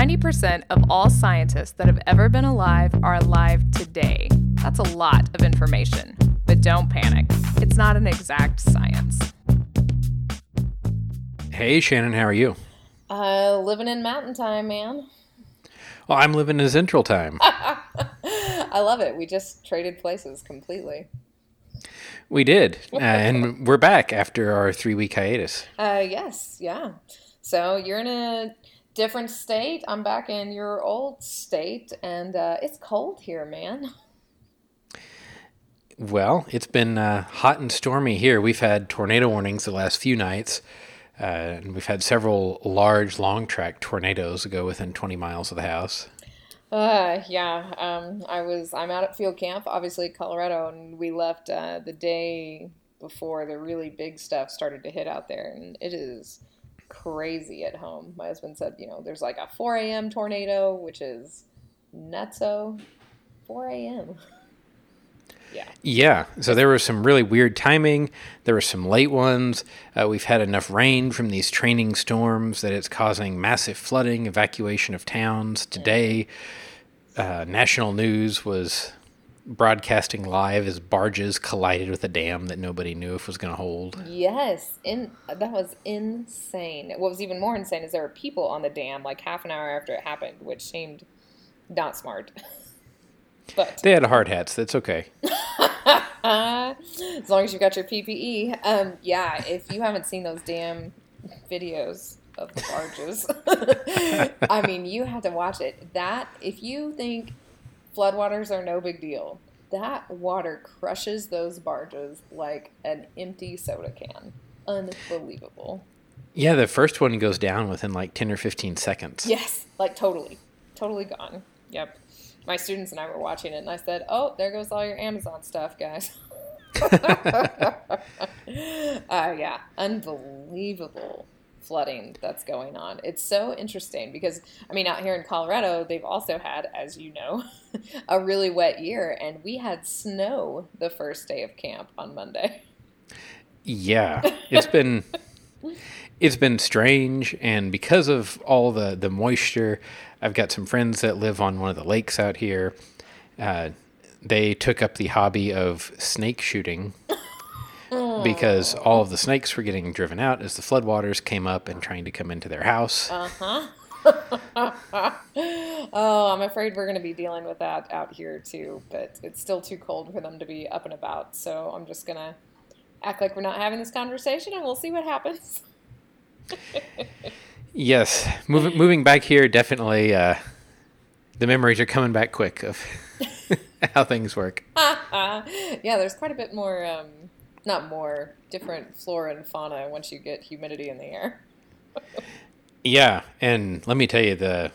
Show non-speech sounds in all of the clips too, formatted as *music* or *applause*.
90% of all scientists that have ever been alive are alive today. That's a lot of information. But don't panic, it's not an exact science. Hey, Shannon, how are you? Uh, living in mountain time, man. Well, I'm living in Central Time. *laughs* I love it. We just traded places completely. we did, *laughs* uh, and we're back after our three week hiatus. Uh, yes, yeah. So you're in a different state. I'm back in your old state, and uh, it's cold here, man. Well, it's been uh, hot and stormy here. We've had tornado warnings the last few nights, uh, and we've had several large, long track tornadoes go within 20 miles of the house. Uh, yeah. Um, I was. I'm out at field camp, obviously Colorado, and we left uh, the day before the really big stuff started to hit out there, and it is crazy at home. My husband said, you know, there's like a 4 a.m. tornado, which is nutso. 4 a.m. *laughs* Yeah. Yeah, so there was some really weird timing. There were some late ones. Uh, we've had enough rain from these training storms that it's causing massive flooding, evacuation of towns. Today, uh, national news was broadcasting live as barges collided with a dam that nobody knew if was going to hold. Yes, in that was insane. What was even more insane is there were people on the dam like half an hour after it happened, which seemed not smart. *laughs* but They had hard hats. That's okay. *laughs* as long as you've got your PPE, um, yeah. If you haven't seen those damn videos of the barges, *laughs* I mean, you have to watch it. That if you think floodwaters are no big deal, that water crushes those barges like an empty soda can. Unbelievable. Yeah, the first one goes down within like 10 or 15 seconds. Yes, like totally, totally gone. Yep. My students and I were watching it, and I said, "Oh, there goes all your Amazon stuff, guys." *laughs* *laughs* uh, yeah, unbelievable flooding that's going on. It's so interesting because I mean, out here in Colorado, they've also had, as you know, *laughs* a really wet year, and we had snow the first day of camp on Monday. Yeah, *laughs* it's been it's been strange, and because of all the the moisture, I've got some friends that live on one of the lakes out here. Uh, they took up the hobby of snake shooting because all of the snakes were getting driven out as the floodwaters came up and trying to come into their house. Uh huh. *laughs* oh, I'm afraid we're going to be dealing with that out here too, but it's still too cold for them to be up and about. So I'm just going to act like we're not having this conversation and we'll see what happens. *laughs* Yes, moving moving back here definitely. Uh, the memories are coming back quick of *laughs* how things work. yeah, there's quite a bit more, um, not more, different flora and fauna once you get humidity in the air. *laughs* Yeah, and let me tell you the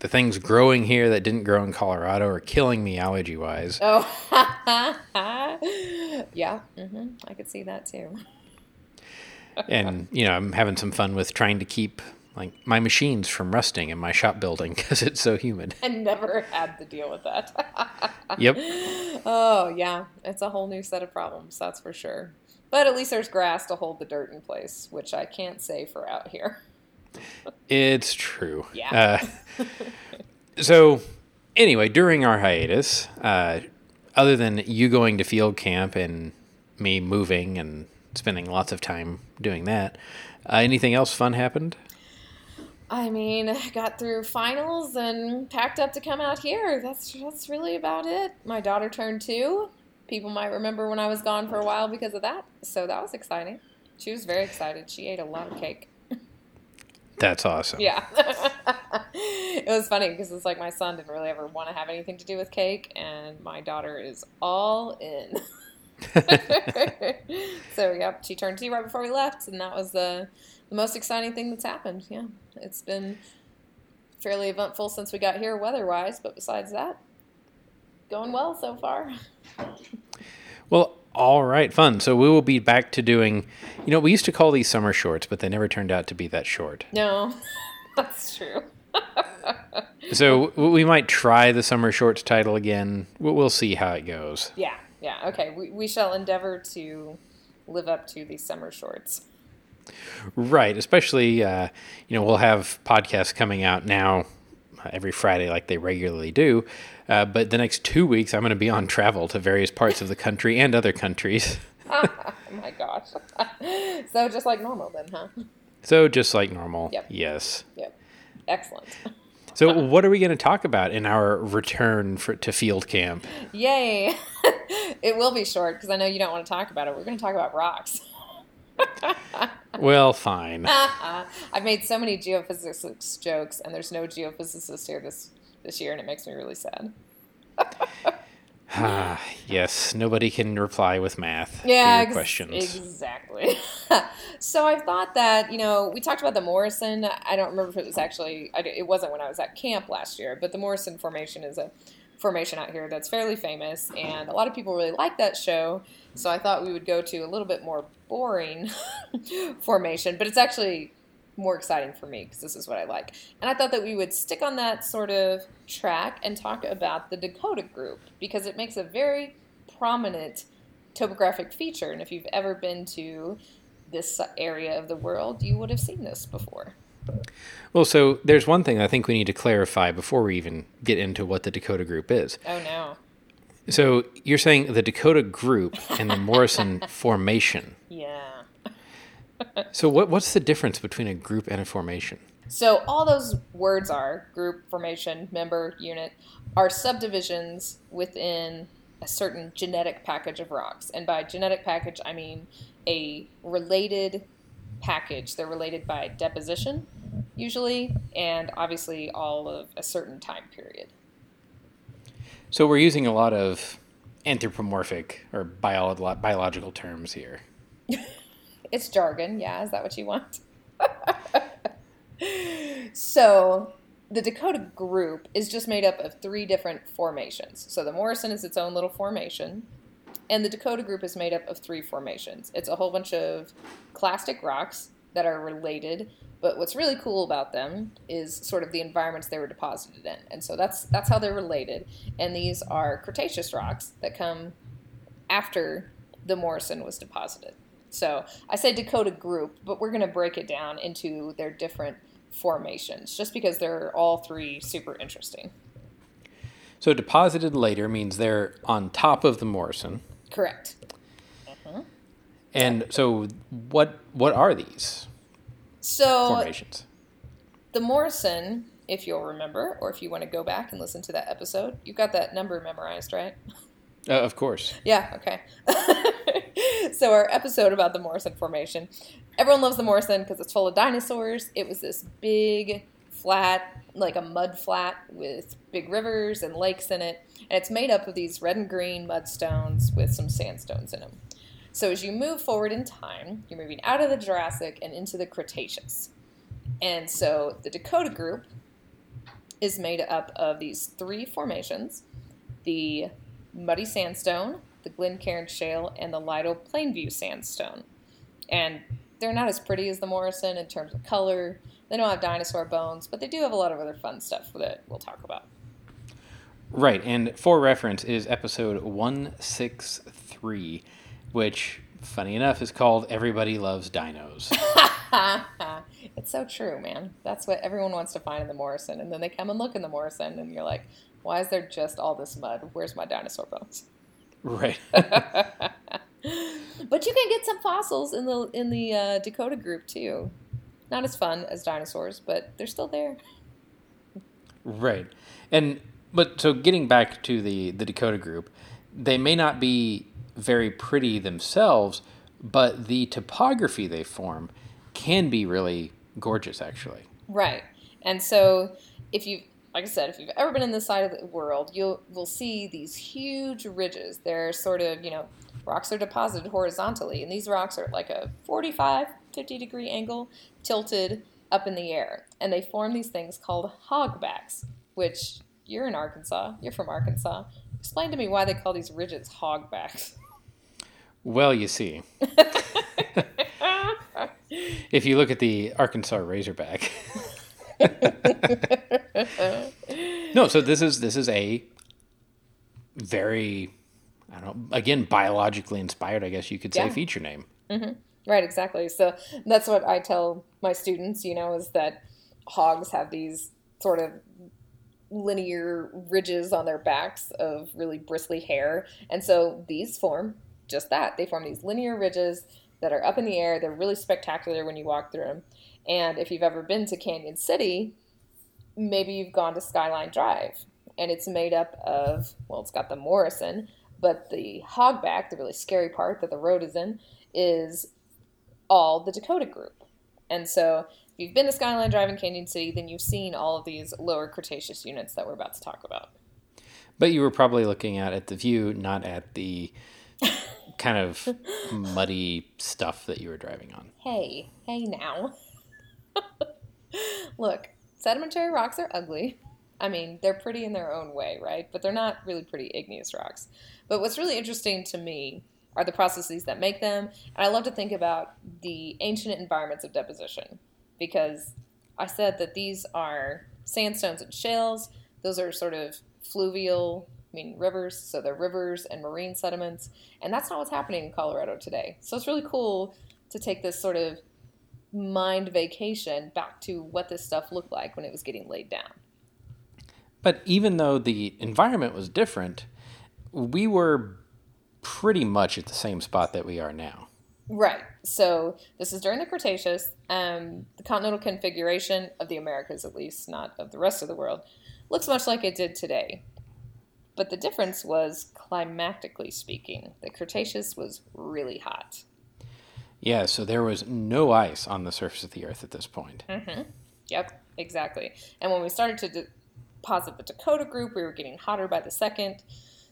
the things growing here that didn't grow in Colorado are killing me allergy wise. *laughs* Oh, *laughs* yeah, hmm I could see that too. and you know, I'm having some fun with trying to keep like my machines from rusting in my shop building *laughs* because it's so humid. I never had to deal with that. *laughs* Yep. Oh, yeah. It's a whole new set of problems, that's for sure. But at least there's grass to hold the dirt in place, which I can't say for out here. *laughs* It's true. Yeah. Uh, so, anyway, during our hiatus, uh, other than you going to field camp and me moving and spending lots of time doing that, uh, anything else fun happened? I mean, *laughs* got through finals and packed up to come out here. That's that's really about it. My daughter turned two. People might remember when I was gone for a while because of that. So that was exciting. She was very excited. She ate a lot of cake. That's awesome. Yeah. *laughs* it was funny because it's like my son didn't really ever want to have anything to do with cake, and my daughter is all in. *laughs* so, yep, she turned two right before we left, and that was the, the most exciting thing that's happened. Yeah. It's been fairly eventful since we got here weather wise, but besides that, going well so far. Well, all right, fun. So we will be back to doing, you know, we used to call these summer shorts, but they never turned out to be that short. No, *laughs* that's true. So we might try the summer shorts title again. We'll we'll see how it goes. Yeah, yeah, okay. We, we shall endeavor to live up to these summer shorts. Right, especially uh, you know we'll have podcasts coming out now every Friday like they regularly do. Uh, but the next two weeks, I'm going to be on travel to various parts of the country and other countries. oh *laughs* *laughs* my gosh. *laughs* so just like normal then, huh? So just like normal. Yep. Yes. Yep. Excellent. So what are we going to talk about in our return for, to field camp? Yay. it will be short because I know you don't want to talk about it. We're going to talk about rocks. *laughs* well, fine. *laughs* I've made so many geophysics jokes, and there's no geophysicist here this this year, and it makes me really sad. *sighs* Ah, yes, nobody can reply with math yeah, to your ex- questions. Exactly. *laughs* so I thought that, you know, we talked about the Morrison. I don't remember if it was actually, I, it wasn't when I was at camp last year, but the Morrison Formation is a formation out here that's fairly famous, and a lot of people really like that show. So I thought we would go to a little bit more boring *laughs* formation, but it's actually more exciting for me because this is what I like. And I thought that we would stick on that sort of track and talk about the Dakota group because it makes a very prominent topographic feature. And if you've ever been to this area of the world, you would have seen this before. Well, so there's one thing I think we need to clarify before we even get into what the Dakota group is. Oh, no. So you're saying the Dakota group and the Morrison *laughs* formation. Yeah. So what what's the difference between a group and a formation? So all those words are group, formation, member, unit are subdivisions within a certain genetic package of rocks. And by genetic package, I mean a related package. They're related by deposition, usually, and obviously all of a certain time period. So we're using a lot of anthropomorphic or bio- biological terms here. *laughs* It's jargon, yeah. Is that what you want? *laughs* so, the Dakota group is just made up of three different formations. So, the Morrison is its own little formation, and the Dakota group is made up of three formations. It's a whole bunch of clastic rocks that are related, but what's really cool about them is sort of the environments they were deposited in. And so that's that's how they're related. And these are Cretaceous rocks that come after the Morrison was deposited. So I say Dakota group, but we're going to break it down into their different formations just because they're all three super interesting. So deposited later means they're on top of the Morrison. Correct. And so what what are these So formations? the Morrison, if you'll remember, or if you want to go back and listen to that episode, you've got that number memorized, right? Uh, of course. Yeah, okay. *laughs* so our episode about the Morrison Formation. Everyone loves the Morrison because it's full of dinosaurs. It was this big, flat, like a mud flat with big rivers and lakes in it. And it's made up of these red and green mudstones with some sandstones in them. So as you move forward in time, you're moving out of the Jurassic and into the Cretaceous. And so the Dakota group is made up of these three formations the Muddy Sandstone, the Glencairn Shale, and the Lytle Plainview Sandstone. And they're not as pretty as the Morrison in terms of color. They don't have dinosaur bones, but they do have a lot of other fun stuff that we'll talk about. Right, and for reference is episode 163, which funny enough is called Everybody Loves Dinos. *laughs* it's so true, man. That's what everyone wants to find in the Morrison. And then they come and look in the Morrison, and you're like, why is there just all this mud? Where's my dinosaur bones? right. *laughs* *laughs* But you can get some fossils in the in the uh, Dakota group too. Not as fun as dinosaurs, but they're still there. right. And but so getting back to the the Dakota group, they may not be very pretty themselves, but the topography they form can be really gorgeous actually. Right. And so if you like I said, if you've ever been in this side of the world, you'll will see these huge ridges. They're sort of, you know, rocks are deposited horizontally, and these rocks are like a 45, 50 degree angle tilted up in the air. And they form these things called hogbacks, which you're in Arkansas. You're from Arkansas. Explain to me why they call these ridges hogbacks. Well, you see. *laughs* if you look at the Arkansas Razorback. *laughs* no, so this is this is a very I don't know, again biologically inspired, I guess you could say Yeah. feature name. Mm-hmm. Right, exactly. So that's what I tell my students, you know, is that hogs have these sort of linear ridges on their backs of really bristly hair. And so these form just that. They form these linear ridges that are up in the air. They're really spectacular when you walk through them. And if you've ever been to Cañon City, maybe you've gone to Skyline Drive. And it's made up of, well, it's got the Morrison, but the hogback, the really scary part that the road is in, is all the Dakota group. And so if you've been to Skyline Drive in Cañon City, then you've seen all of these lower Cretaceous units that we're about to talk about. But you were probably looking at at the view, not at the *laughs* kind of muddy stuff that you were driving on. Hey, hey now. *laughs* Look, sedimentary rocks are ugly. I mean, they're pretty in their own way, right? But they're not really pretty igneous rocks. But what's really interesting to me are the processes that make them. And I love to think about the ancient environments of deposition because I said that these are sandstones and shales. Those are sort of fluvial, meaning rivers, so they're rivers and marine sediments. And that's not what's happening in Colorado today. So it's really cool to take this sort of mind vacation back to what this stuff looked like when it was getting laid down. But even though the environment was different, we were pretty much at the same spot that we are now. Right. So this is during the Cretaceous. Um, the continental configuration of the Americas, at least, not of the rest of the world, looks much like it did today. But the difference was climatically speaking. The Cretaceous was really hot. Yeah, so there was no ice on the surface of the Earth at this point. Mm-hmm. Yep, exactly. And when we started to deposit the Dakota group, we were getting hotter by the second.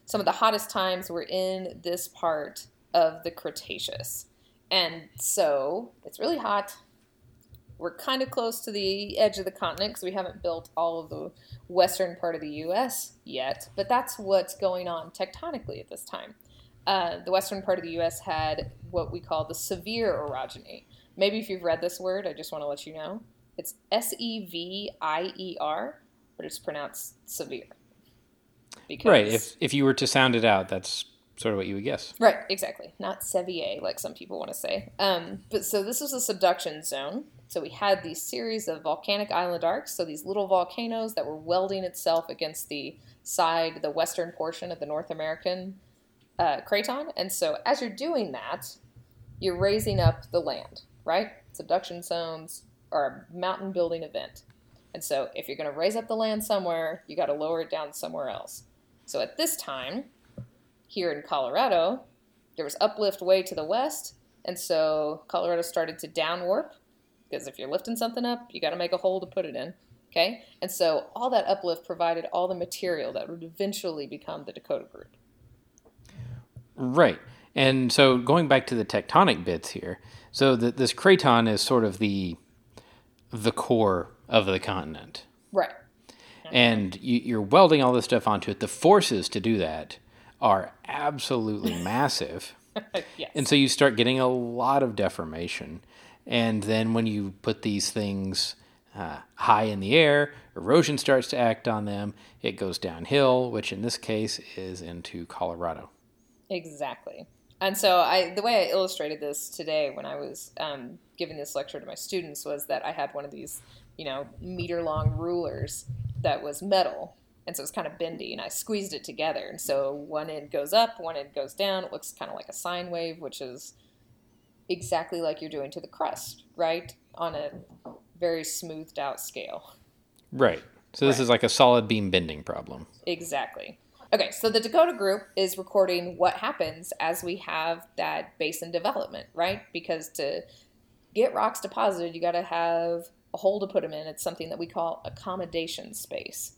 Some of the hottest times were in this part of the Cretaceous. And so it's really hot. We're kind of close to the edge of the continent because we haven't built all of the western part of the US yet, but that's what's going on tectonically at this time. Uh, the western part of the US had what we call the Sevier orogeny. Maybe if you've read this word, I just want to let you know. It's S E V I E R, but it's pronounced severe. Because, right. If, if you were to sound it out, that's sort of what you would guess. Right, exactly. Not Sevier, like some people want to say. Um, but so this was a subduction zone. So we had these series of volcanic island arcs, so these little volcanoes that were welding itself against the side, the western portion of the North American uh, craton. And so as you're doing that, you're raising up the land, right? Subduction zones are a mountain building event. And so if you're going to raise up the land somewhere, you got to lower it down somewhere else. So at this time, here in Colorado, there was uplift way to the west, and so Colorado started to down warp because if you're lifting something up, you got to make a hole to put it in. Okay? And so all that uplift provided all the material that would eventually become the Dakota group. Right. And so going back to the tectonic bits here, so the, this craton is sort of the the core of the continent. Right. And you, are welding all this stuff onto it. The forces to do that are absolutely *laughs* massive. yes. And so you start getting a lot of deformation. And then when you put these things uh, high in the air, erosion starts to act on them. It goes downhill, which in this case is into Colorado. Exactly. And so I, the way I illustrated this today when I was um, giving this lecture to my students was that I had one of these, you know, meter long rulers that was metal and so it's kind of bendy and i squeezed it together and so one end goes up one end goes down it looks kind of like a sine wave which is exactly like you're doing to the crust right? On a very smoothed out scale. Right. So this right. is like a solid beam bending problem. Exactly. Okay so the dakota group is recording what happens as we have that basin development right? Because to get rocks deposited you got to have a hole to put them in. It's something that we call accommodation space.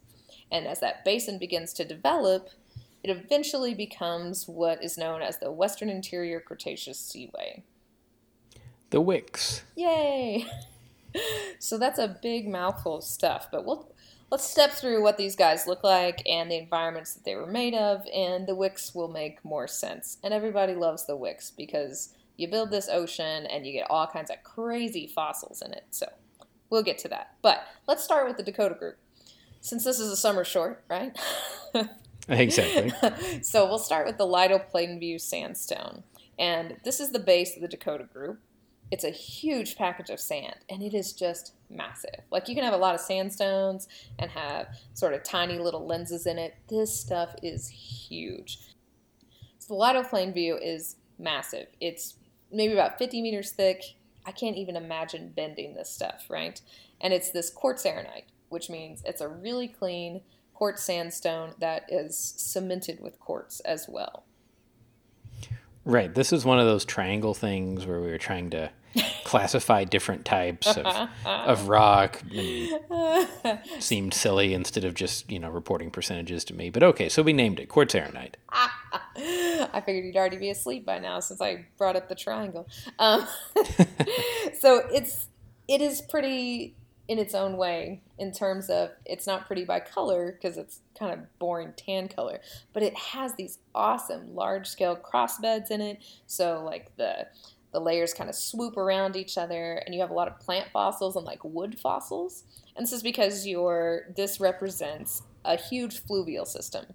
And as that basin begins to develop, it eventually becomes what is known as the Western Interior Cretaceous Seaway. The WICS. Yay! *laughs* so that's a big mouthful of stuff, but we'll let's step through what these guys look like and the environments that they were made of, and the WICS will make more sense. And everybody loves the WICS because you build this ocean and you get all kinds of crazy fossils in it. So we'll get to that. But let's start with the Dakota group since this is a summer short, right? *laughs* exactly. *laughs* so we'll start with the Lytle Plainview Sandstone. And this is the base of the Dakota group. It's a huge package of sand and it is just massive. Like you can have a lot of sandstones and have sort of tiny little lenses in it. This stuff is huge. So the Lytle Plainview is massive. It's maybe about 50 meters thick. I can't even imagine bending this stuff, right? And it's this quartz arenite, which means it's a really clean quartz sandstone that is cemented with quartz as well. Right. This is one of those triangle things where we were trying to classify different types of, of rock. *laughs* seemed silly instead of just, you know, reporting percentages to me. But okay, so we named it quartz arenite. *laughs* I figured you'd already be asleep by now since I brought up the triangle. Um, *laughs* so it's it is pretty in its own way in terms of it's not pretty by color because it's kind of boring tan color, but it has these awesome large scale cross beds in it. So like the the layers kind of swoop around each other and you have a lot of plant fossils and like wood fossils. And this is because your this represents a huge fluvial system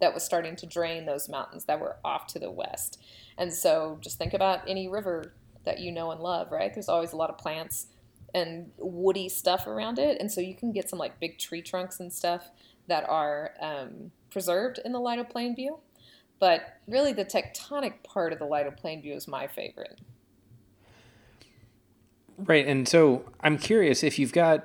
that was starting to drain those mountains that were off to the west. And so just think about any river that you know and love, right? There's always a lot of plants and woody stuff around it. And so you can get some like big tree trunks and stuff that are um, preserved in the Lytle Plainview. But really, the tectonic part of the Lytle Plainview is my favorite. Right. And so I'm curious if you've got,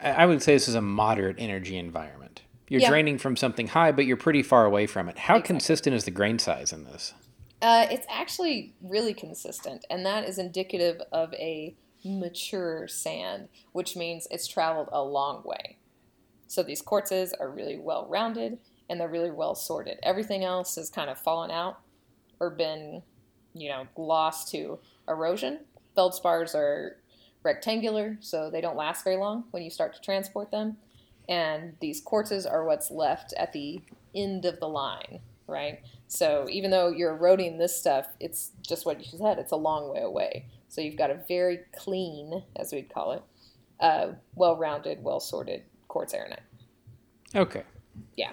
I would say this is a moderate energy environment. You're yeah. draining from something high, but you're pretty far away from it. How exactly. consistent is the grain size in this? Uh, it's actually really consistent, and that is indicative of a mature sand, which means it's traveled a long way. So these quartzes are really well rounded and they're really well sorted. Everything else has kind of fallen out or been, you know, lost to erosion. Feldspars are rectangular, so they don't last very long when you start to transport them. And these quartzes are what's left at the end of the line, right? So even though you're eroding this stuff, it's just what you said, it's a long way away. So you've got a very clean, as we'd call it, uh, well rounded, well sorted quartz arenite. Okay. Yeah.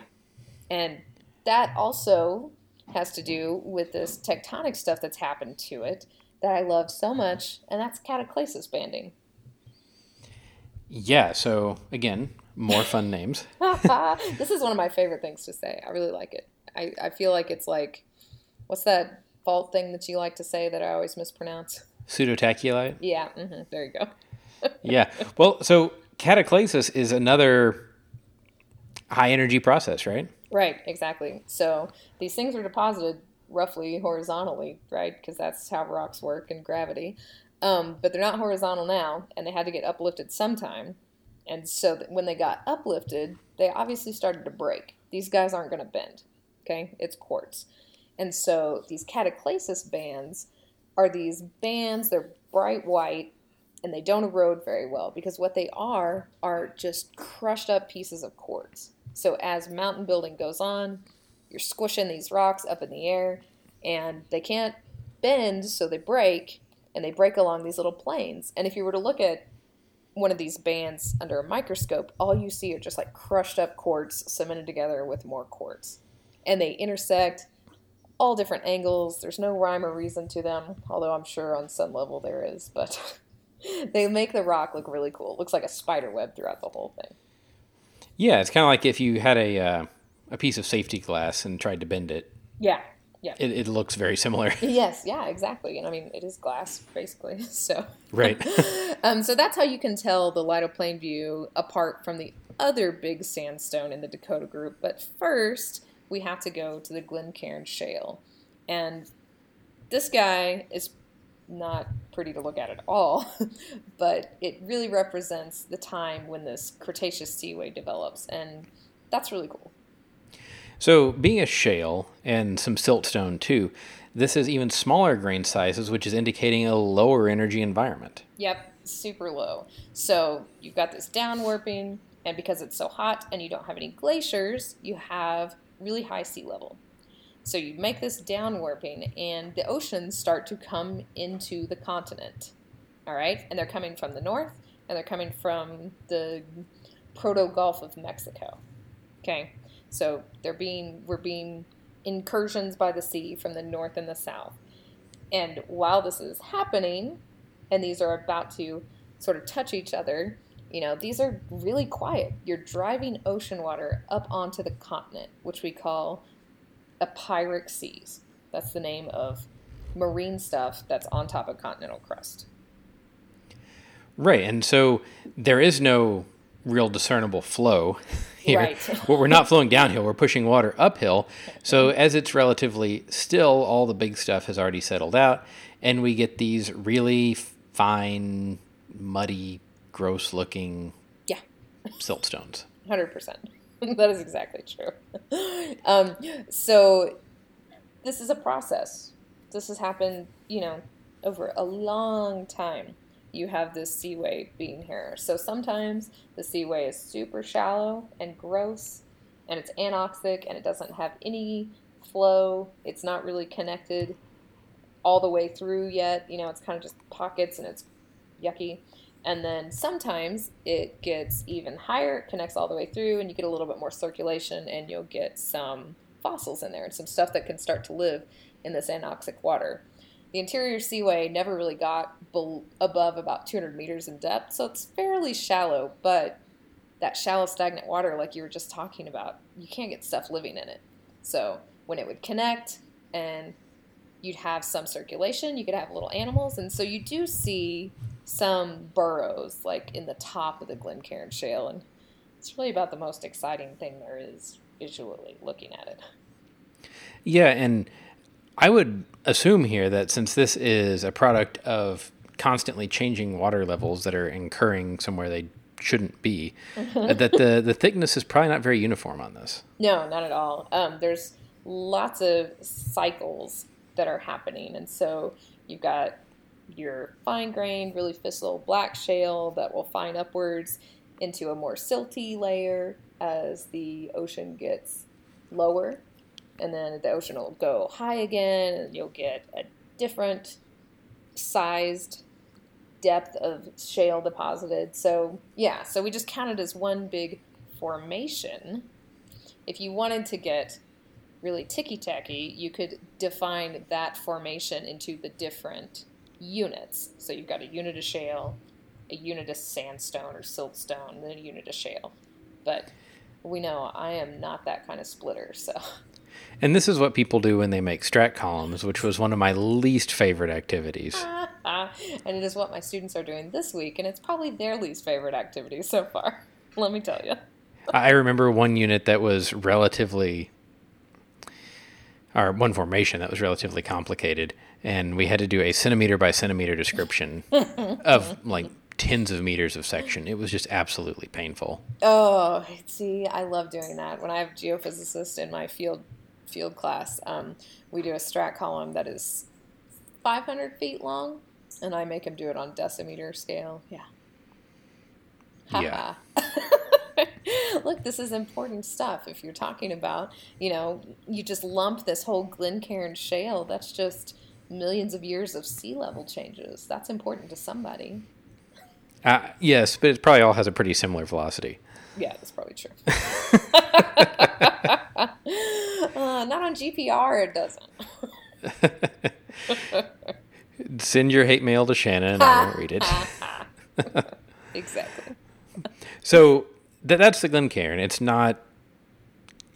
And that also has to do with this tectonic stuff that's happened to it that I love so much, and that's cataclasis banding. Yeah, so again, more fun *laughs* names. *laughs* this is one of my favorite things to say. I really like it. I, I feel like it's like, what's that fault thing that you like to say that I always mispronounce? Pseudotachylite? Yeah, mm-hmm, there you go. *laughs* yeah. Well, so cataclasis is another high energy process, right? Right, exactly. So these things are deposited roughly horizontally, right? Because that's how rocks work and gravity. Um, but they're not horizontal now, and they had to get uplifted sometime. And so when they got uplifted, they obviously started to break. These guys aren't going to bend, okay? It's quartz. And so these cataclasis bands are these bands. They're bright white and they don't erode very well because what they are are just crushed up pieces of quartz. So as mountain building goes on, you're squishing these rocks up in the air and they can't bend, so they break and they break along these little planes. And if you were to look at one of these bands under a microscope, all you see are just like crushed up quartz cemented together with more quartz. And they intersect all different angles. There's no rhyme or reason to them, although I'm sure on some level there is. But *laughs* they make the rock look really cool. It looks like a spider web throughout the whole thing. Yeah, it's kind of like if you had a uh, a piece of safety glass and tried to bend it. Yeah, yeah. It, it looks very similar. *laughs* yes, yeah, exactly. And I mean, it is glass basically. *laughs* So right. *laughs* um, so that's how you can tell the Lytle Plain View apart from the other big sandstone in the Dakota group. But first, we have to go to the Glencairn Shale. And this guy is not pretty to look at at all, but it really represents the time when this Cretaceous seaway develops, and that's really cool. So, being a shale and some siltstone too, this is even smaller grain sizes, which is indicating a lower energy environment. Yep, super low. So, you've got this downwarping, and because it's so hot and you don't have any glaciers, you have really high sea level. So you make this down warping, and the oceans start to come into the continent. All right, and they're coming from the north, and they're coming from the proto Gulf of Mexico. Okay, so they're being we're being incursions by the sea from the north and the south. And while this is happening, and these are about to sort of touch each other, you know, these are really quiet. You're driving ocean water up onto the continent, which we call epeiric seas. That's the name of marine stuff that's on top of continental crust. Right. And so there is no real discernible flow *laughs* here. Right. *laughs* well, we're not flowing downhill, we're pushing water uphill. So as it's relatively still, all the big stuff has already settled out, and we get these really fine, muddy, gross looking Yeah. siltstones. Hundred percent. *laughs* That is exactly true. um, so this is a process. This has happened, you know, over a long time. You have this seaway being here. So sometimes the seaway is super shallow and gross, and it's anoxic, and it doesn't have any flow. It's not really connected all the way through yet. You know, it's kind of just pockets, and it's yucky. And then sometimes it gets even higher, connects all the way through, and you get a little bit more circulation, and you'll get some fossils in there and some stuff that can start to live in this anoxic water. The interior seaway never really got bel above about 200 meters in depth, so it's fairly shallow, but that shallow, stagnant water, like you were just talking about, you can't get stuff living in it. So when it would connect and you'd have some circulation, you could have little animals, and so you do see some burrows like in the top of the Glencairn Shale, and it's really about the most exciting thing there is visually looking at it. Yeah, and I would assume here that since this is a product of constantly changing water levels that are incurring somewhere they shouldn't be, uh, *laughs* that the, the thickness is probably not very uniform on this. No, not at all. Um, there's lots of cycles that are happening, and so you've got your fine grained, really fissile black shale that will fine upwards into a more silty layer as the ocean gets lower. And then the ocean will go high again, and you'll get a different sized depth of shale deposited. So, yeah, so we just count it as one big formation. If you wanted to get really ticky tacky, you could define that formation into the different units. So you've got a unit of shale, a unit of sandstone or siltstone, then a unit of shale. But we know I am not that kind of splitter, so *laughs* And this is what people do when they make strat columns, which was one of my least favorite activities. *laughs* and it is what my students are doing this week, and it's probably their least favorite activity so far. *laughs* Let me tell you. I remember one unit that was relatively, or one formation that was relatively complicated, and we had to do a centimeter by centimeter description *laughs* of like tens of meters of section. It was just absolutely painful. Oh, see, I love doing that. When I have geophysicists in my field field class, um, we do a strat column that is 500 feet long, and I make them do it on decimeter scale. Yeah. Yeah. *laughs* Look, this is important stuff. If you're talking about, you know, you just lump this whole Glencairn shale, that's just millions of years of sea level changes. That's important to somebody. Uh, yes, but it probably all has a pretty similar velocity. Yeah, that's probably true. *laughs* *laughs* uh, not on GPR, it doesn't. *laughs* Send your hate mail to Shannon and I won't read it. exactly. So th- that's the Glencairn. It's not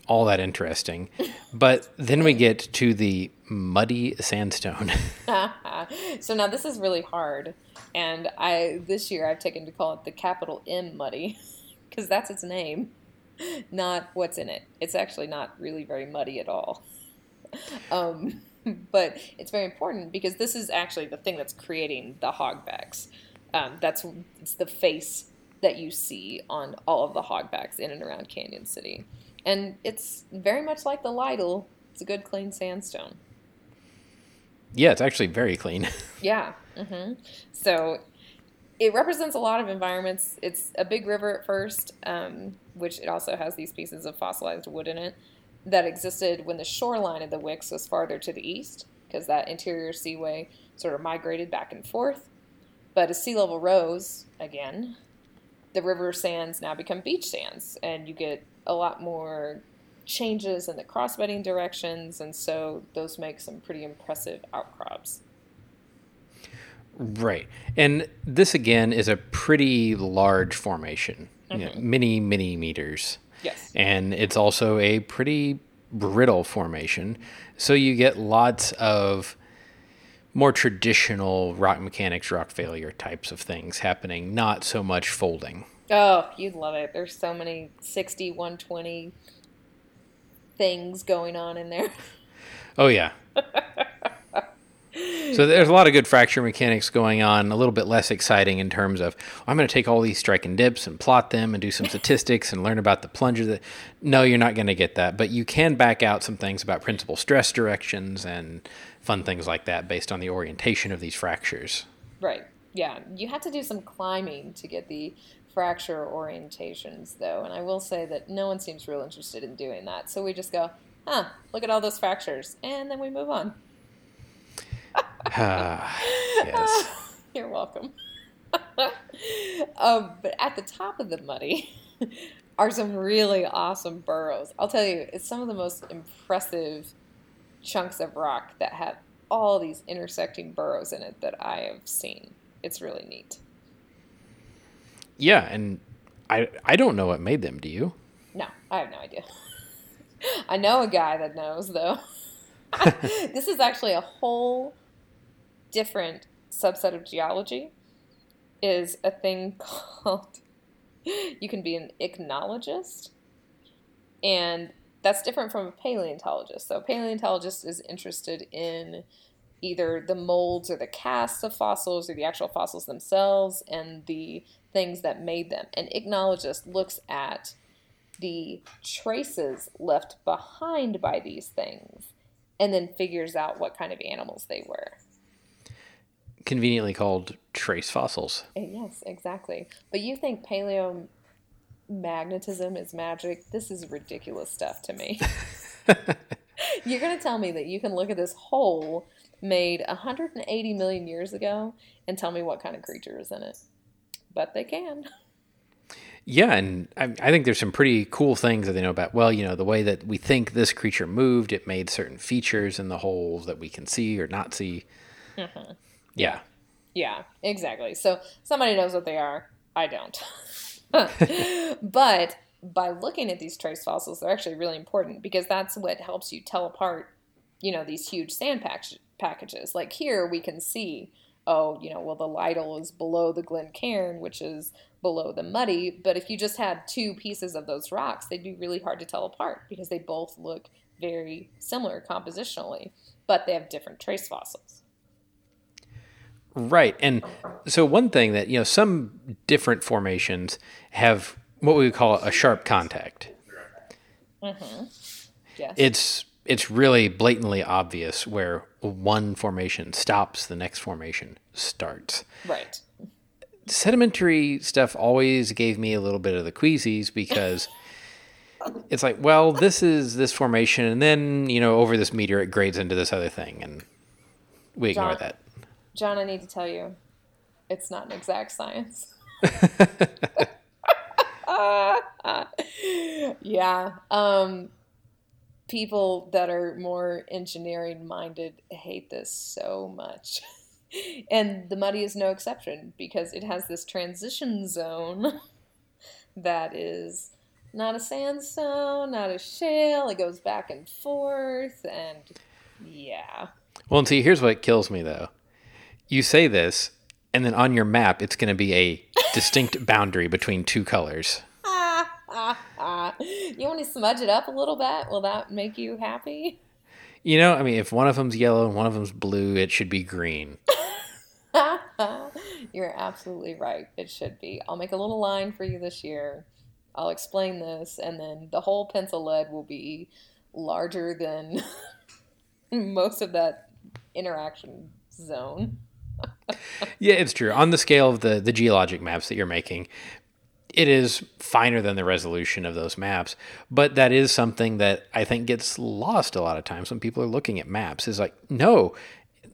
all that interesting. But then we get to the muddy sandstone. so now this is really hard, and I this year I've taken to call it the capital M muddy because that's its name, not what's in it. It's actually not really very muddy at all. Um, *laughs* but it's very important because this is actually the thing that's creating the hogbacks. Um, that's it's the face that you see on all of the hogbacks in and around Cañon City, and it's very much like the Lytle. It's a good clean sandstone. yeah, it's actually very clean. *laughs* Yeah. hmm So it represents a lot of environments. It's a big river at first, um, which it also has these pieces of fossilized wood in it that existed when the shoreline of the WICS was farther to the east, because that interior seaway sort of migrated back and forth. But as sea level rose again, the river sands now become beach sands, and you get a lot more changes in the crossbedding directions, and so those make some pretty impressive outcrops. Right. And this again is a pretty large formation, you know, mm-hmm. many, many meters. Yes. And it's also a pretty brittle formation. So you get lots of more traditional rock mechanics, rock failure types of things happening, not so much folding. Oh, you'd love it. There's so many 60, 120 things going on in there. Oh, yeah. *laughs* so there's a lot of good fracture mechanics going on, a little bit less exciting in terms of I'm going to take all these strike and dips and plot them and do some *laughs* statistics and learn about the plunger. That no, you're not going to get that, but you can back out some things about principal stress directions and fun things like that based on the orientation of these fractures. Right. Yeah. You have to do some climbing to get the fracture orientations, though. And I will say that no one seems real interested in doing that. So we just go, huh, look at all those fractures. And then we move on. *sighs* Yes. *laughs* You're welcome. *laughs* um, but at the top of the muddy *laughs* are some really awesome burrows. I'll tell you, it's some of the most impressive chunks of rock that have all these intersecting burrows in it that I have seen. It's really neat. Yeah, and I I don't know what made them. Do you? No, I have no idea. I know a guy that knows, though. this is actually a whole different subset of geology. Is a thing *laughs* called you can be an ichnologist, and that's different from a paleontologist. So, a paleontologist is interested in either the molds or the casts of fossils or the actual fossils themselves and the things that made them. An ichnologist looks at the traces left behind by these things and then figures out what kind of animals they were. Conveniently called trace fossils. Uh, Yes, exactly. But you think paleo magnetism is magic? This is ridiculous stuff to me. *laughs* You're going to tell me that you can look at this hole made 180 million years ago and tell me what kind of creature is in it. But they can. Yeah, and I, I think there's some pretty cool things that they know about. Well, you know, the way that we think this creature moved, it made certain features in the holes that we can see or not see. Yeah. Yeah, exactly. So somebody knows what they are. I don't. *laughs* but by looking at these trace fossils, they're actually really important because that's what helps you tell apart, you know, these huge sand pack- packages. Like here, we can see, oh, you know, well, the Lytle is below the Glencairn, which is below the Muddy. But if you just had two pieces of those rocks, they'd be really hard to tell apart because they both look very similar compositionally, but they have different trace fossils. Right. And so one thing that, you know, some different formations have what we would call a sharp contact. Mm-hmm. Yes. It's it's really blatantly obvious where one formation stops, the next formation starts. right. Sedimentary stuff always gave me a little bit of the queasies because it's like, well, this is this formation, and then you know, over this meter, it grades into this other thing, and we ignore John- that. John, I need to tell you, it's not an exact science. *laughs* *laughs* yeah. Um, people that are more engineering minded hate this so much. *laughs* and the muddy is no exception because it has this transition zone that is not a sandstone, not a shale. It goes back and forth, and yeah. Well, and see, here's what kills me though. You say this, and then on your map, it's going to be a distinct *laughs* boundary between two colors. *laughs* You want to smudge it up a little bit? Will that make you happy? You know, I mean, if one of them's yellow and one of them's blue, it should be green. *laughs* You're absolutely right. It should be. I'll make a little line for you this year. I'll explain this, and then the whole pencil lead will be larger than most of that interaction zone. Yeah, it's true. On the scale of the the geologic maps that you're making, it is finer than the resolution of those maps. But that is something that I think gets lost a lot of times when people are looking at maps. Is like, no,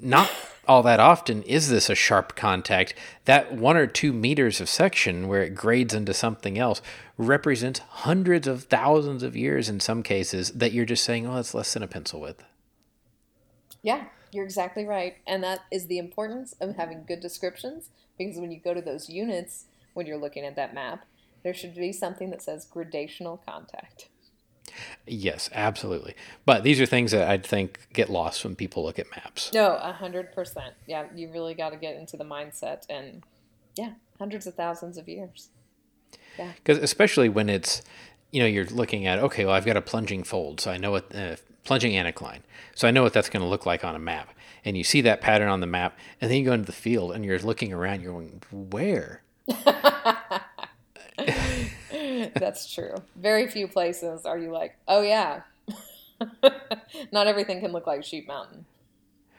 not all that often is this a sharp contact. That one or two meters of section where it grades into something else represents hundreds of thousands of years in some cases that you're just saying, oh, that's less than a pencil width. Yeah, You're exactly right. And that is the importance of having good descriptions because when you go to those units, when you're looking at that map, there should be something that says gradational contact. Yes, absolutely. But these are things that I think get lost when people look at maps. No, a hundred percent. Yeah, you really got to get into the mindset, and yeah, hundreds of thousands of years. Yeah, because especially when it's, you know, you're looking at okay, well, I've got a plunging fold, so I know what uh, plunging anticline, so I know what that's going to look like on a map, and you see that pattern on the map, and then you go into the field and you're looking around, you're going, where? *laughs* That's true. Very few places are you like, oh yeah. *laughs* Not everything can look like Sheep Mountain.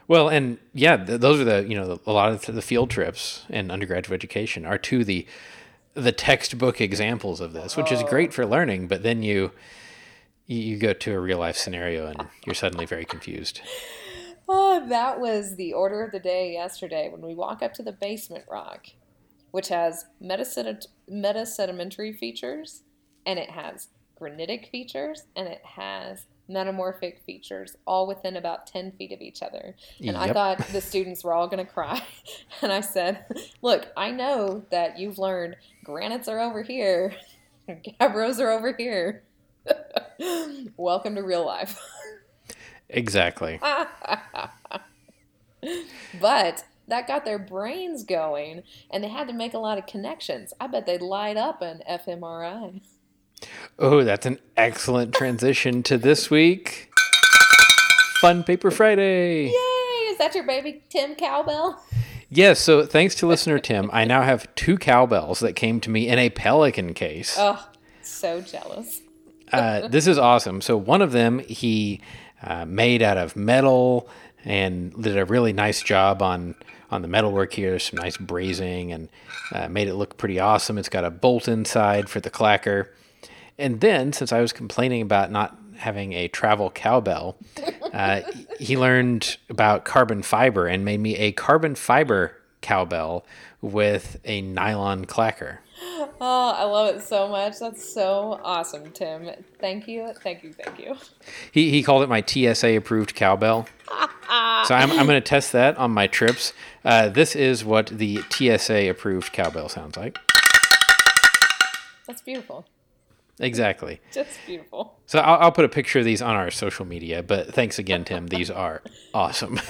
Well, and yeah, th- those are the you know the, a lot of the field trips in undergraduate education are to the the textbook examples of this, which oh. is great oh. for learning. But then you you go to a real life scenario and you're suddenly very confused. Oh, that was the order of the day yesterday when we walk up to the basement rock which has metasedimentary features and it has granitic features and it has metamorphic features all within about 10 feet of each other. And yep. I thought the students were all going to cry. *laughs* And I said, Look, I know that you've learned granites are over here, *laughs* gabbros are over here. *laughs* Welcome to real life. Exactly. *laughs* but that got their brains going and they had to make a lot of connections. I bet they'd light up an fMRI. Oh, that's an excellent transition to this week. Fun Paper Friday. Yay! Is that your baby Tim cowbell? Yes, so thanks to listener Tim, I now have two cowbells that came to me in a pelican case. *laughs* Oh, so jealous. Uh, this is awesome. So one of them he uh, made out of metal and did a really nice job on on the metalwork here. Some nice brazing and uh, made it look pretty awesome. It's got a bolt inside for the clacker. And then, since I was complaining about not having a travel cowbell, uh, he learned about carbon fiber and made me a carbon fiber cowbell with a nylon clacker. *laughs* Oh, I love it so much. That's so awesome, Tim. Thank you, thank you, thank you. He, he called it my TSA approved cowbell. *laughs* so I'm, I'm going to test that on my trips. Uh, this is what the TSA approved cowbell sounds like. That's beautiful. Exactly. *laughs* Just beautiful. So I'll, I'll, put a picture of these on our social media. But thanks again, Tim. These are awesome.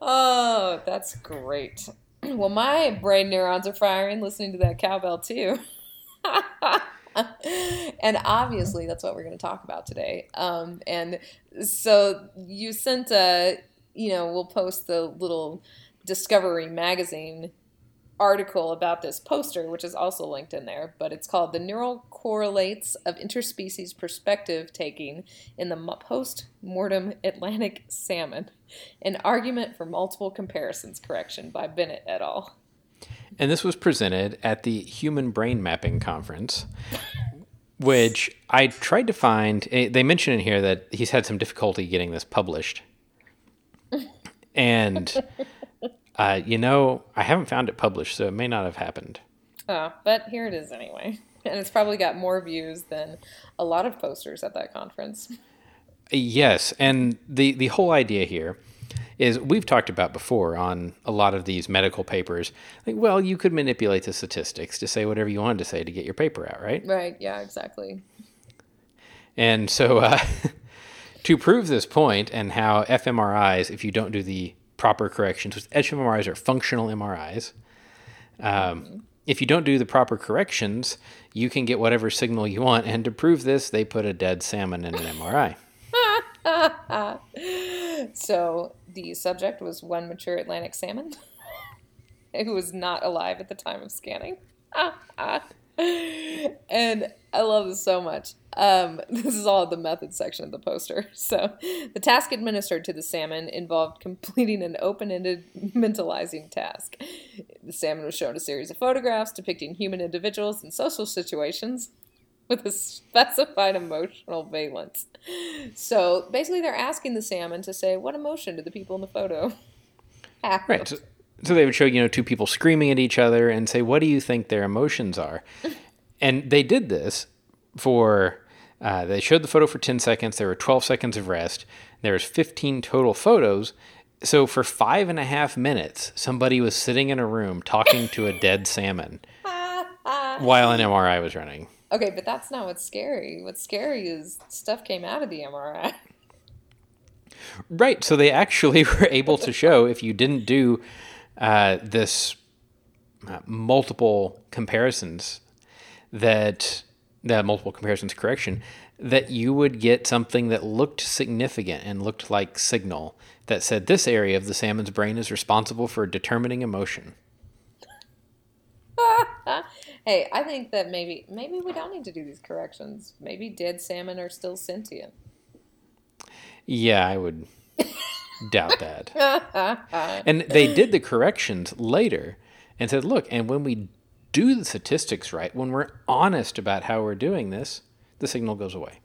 oh, that's great. *clears throat* Well, my brain neurons are firing listening to that cowbell too. *laughs* and obviously, that's what we're going to talk about today. Um, and so you sent a, you know, we'll post the little Discovery magazine article about this poster, which is also linked in there, but it's called The Neural Correlates of Interspecies Perspective Taking in the Post Mortem Atlantic Salmon An Argument for Multiple Comparisons Correction by Bennett et al. And this was presented at the Human Brain Mapping Conference, which I tried to find. Eh, they mention in here that he's had some difficulty getting this published. And uh, you know, I haven't found it published, so it may not have happened. Oh, but here it is anyway. *laughs* And it's probably got more views than a lot of posters at that conference. Yes, and the the whole idea here is we've talked about before on a lot of these medical papers. Like, well, you could manipulate the statistics to say whatever you wanted to say to get your paper out, right? Right. Yeah. Exactly. And so, uh, *laughs* to prove this point and how fMRIs, if you don't do the proper corrections, which fMRIs are functional MRIs. Um, if you don't do the proper corrections, you can get whatever signal you want. And to prove this, they put a dead salmon in an MRI. *laughs* so the subject was one mature Atlantic salmon *laughs* who was not alive at the time of scanning. *laughs* and I love this so much. Um, *laughs* this is all the method section of the poster. *laughs* So, the task administered to the salmon involved completing an open ended *laughs* mentalizing task. The salmon was shown a series of photographs depicting human individuals in social situations with a specified emotional valence. So, basically, they're asking the salmon to say, What emotion did the people in the photo have? Right. So, they would show, you know, two people screaming at each other and say, What do you think their emotions are? *laughs* and they did this for uh, they showed the photo for 10 seconds there were 12 seconds of rest there was 15 total photos So for five and a half minutes, somebody was sitting in a room talking to a dead salmon *laughs* while an MRI was running. Okay, but that's not what's scary. What's scary is stuff came out of the MRI. Right. So they actually *laughs* were able to show if you didn't do uh, this uh, multiple comparisons, that the multiple comparisons correction, that you would get something that looked significant and looked like signal that said this area of the salmon's brain is responsible for determining emotion. *laughs* hey, I think that maybe maybe we don't need to do these corrections. Maybe dead salmon are still sentient. Yeah, I would *laughs* doubt that. and they did the corrections later and said, look, and when we do the statistics right, when we're honest about how we're doing this, the signal goes away.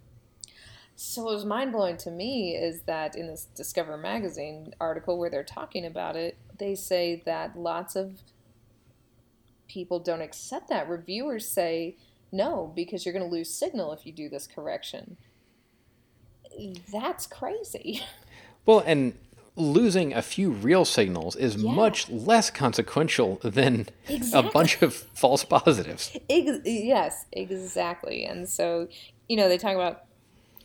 So what was mind blowing to me is that in this Discover magazine article where they're talking about it, they say that lots of people don't accept that. Reviewers say no because you're going to lose signal if you do this correction. That's crazy. Well, and losing a few real signals is yeah. much less consequential than exactly. a bunch of *laughs* false positives. Ex- yes, exactly. And so, you know, they talk about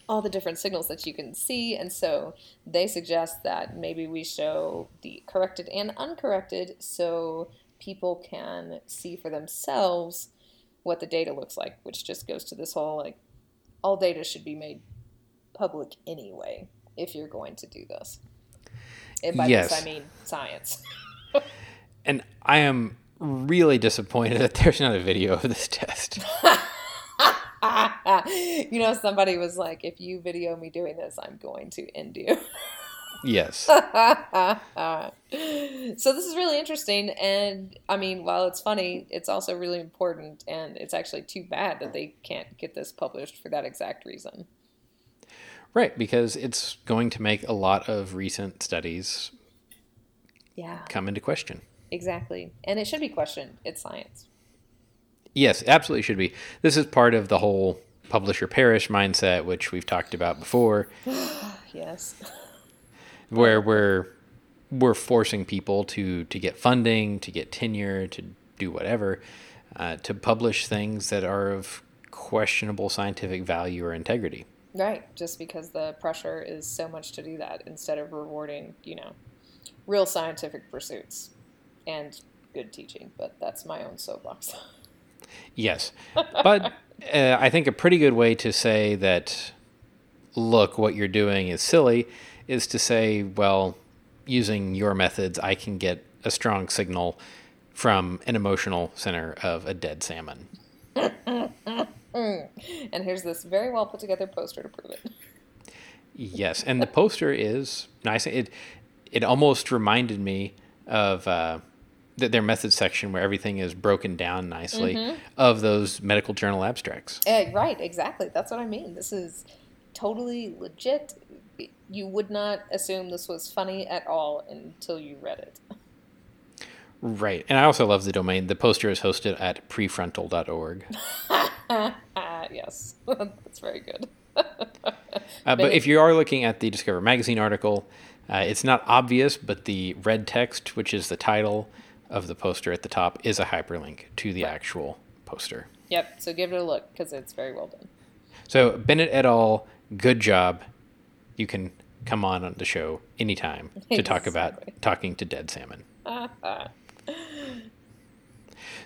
all the different signals that you can see. And so they suggest that maybe we show the corrected and uncorrected so people can see for themselves what the data looks like, which just goes to this whole like all data should be made public anyway if you're going to do this. And by yes. this I mean science. *laughs* and I am really disappointed that there's not a video of this test. *laughs* you know, somebody was like, if you video me doing this, I'm going to end you. Yes. *laughs* so this is really interesting. And I mean, while it's funny, it's also really important. And it's actually too bad that they can't get this published for that exact reason. Right, because it's going to make a lot of recent studies yeah. come into question. Exactly. And it should be questioned. It's science. Yes, absolutely should be. This is part of the whole publisher perish mindset, which we've talked about before. *gasps* yes. *laughs* Where we're we're forcing people to to get funding, to get tenure, to do whatever, uh, to publish things that are of questionable scientific value or integrity. Right, just because the pressure is so much to do that instead of rewarding, you know, real scientific pursuits and good teaching. But that's my own soapbox. yes, *laughs* but uh, I think a pretty good way to say that, look, what you're doing is silly, is to say, well, using your methods, I can get a strong signal from an emotional center of a dead salmon. *laughs* Mm. And here's this very well put together poster to prove it. Yes, and the poster is nice. It it almost reminded me of uh, their method section where everything is broken down nicely mm-hmm. of those medical journal abstracts. Uh, right, exactly. That's what I mean. This is totally legit. You would not assume this was funny at all until you read it. Right. And I also love the domain. The poster is hosted at prefrontal.org. *laughs* yes, *laughs* that's very good. *laughs* uh, but if you are looking at the Discover Magazine article, uh, it's not obvious, but the red text, which is the title of the poster at the top, is a hyperlink to the actual poster. Yep, so give it a look because it's very well done. So, Bennett et al., good job. You can come on on the show anytime to talk about talking to dead salmon.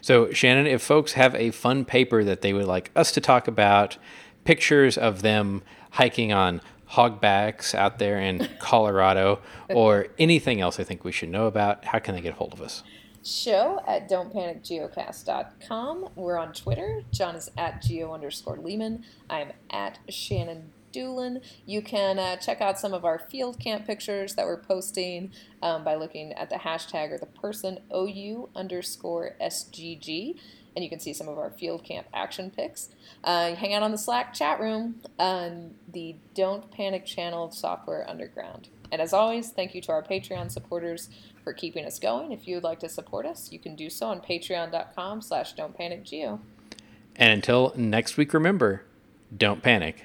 So, Shannon, if folks have a fun paper that they would like us to talk about, pictures of them hiking on hogbacks out there in *laughs* Colorado, or anything else I think we should know about, how can they get a hold of us? Show at don'tpanicgeocast.com. We're on Twitter. John is at geo underscore Leeman. I'm at Shannon Dulin. You can uh, check out some of our field camp pictures that we're posting um, by looking at the hashtag or the person OU underscore SGG. And you can see some of our field camp action pics. Uh, hang out on the Slack chat room on the Don't Panic channel of Software Underground. And as always, thank you to our Patreon supporters for keeping us going. If you would like to support us, you can do so on patreon.com slash don't panic geo. And until next week, remember, don't panic.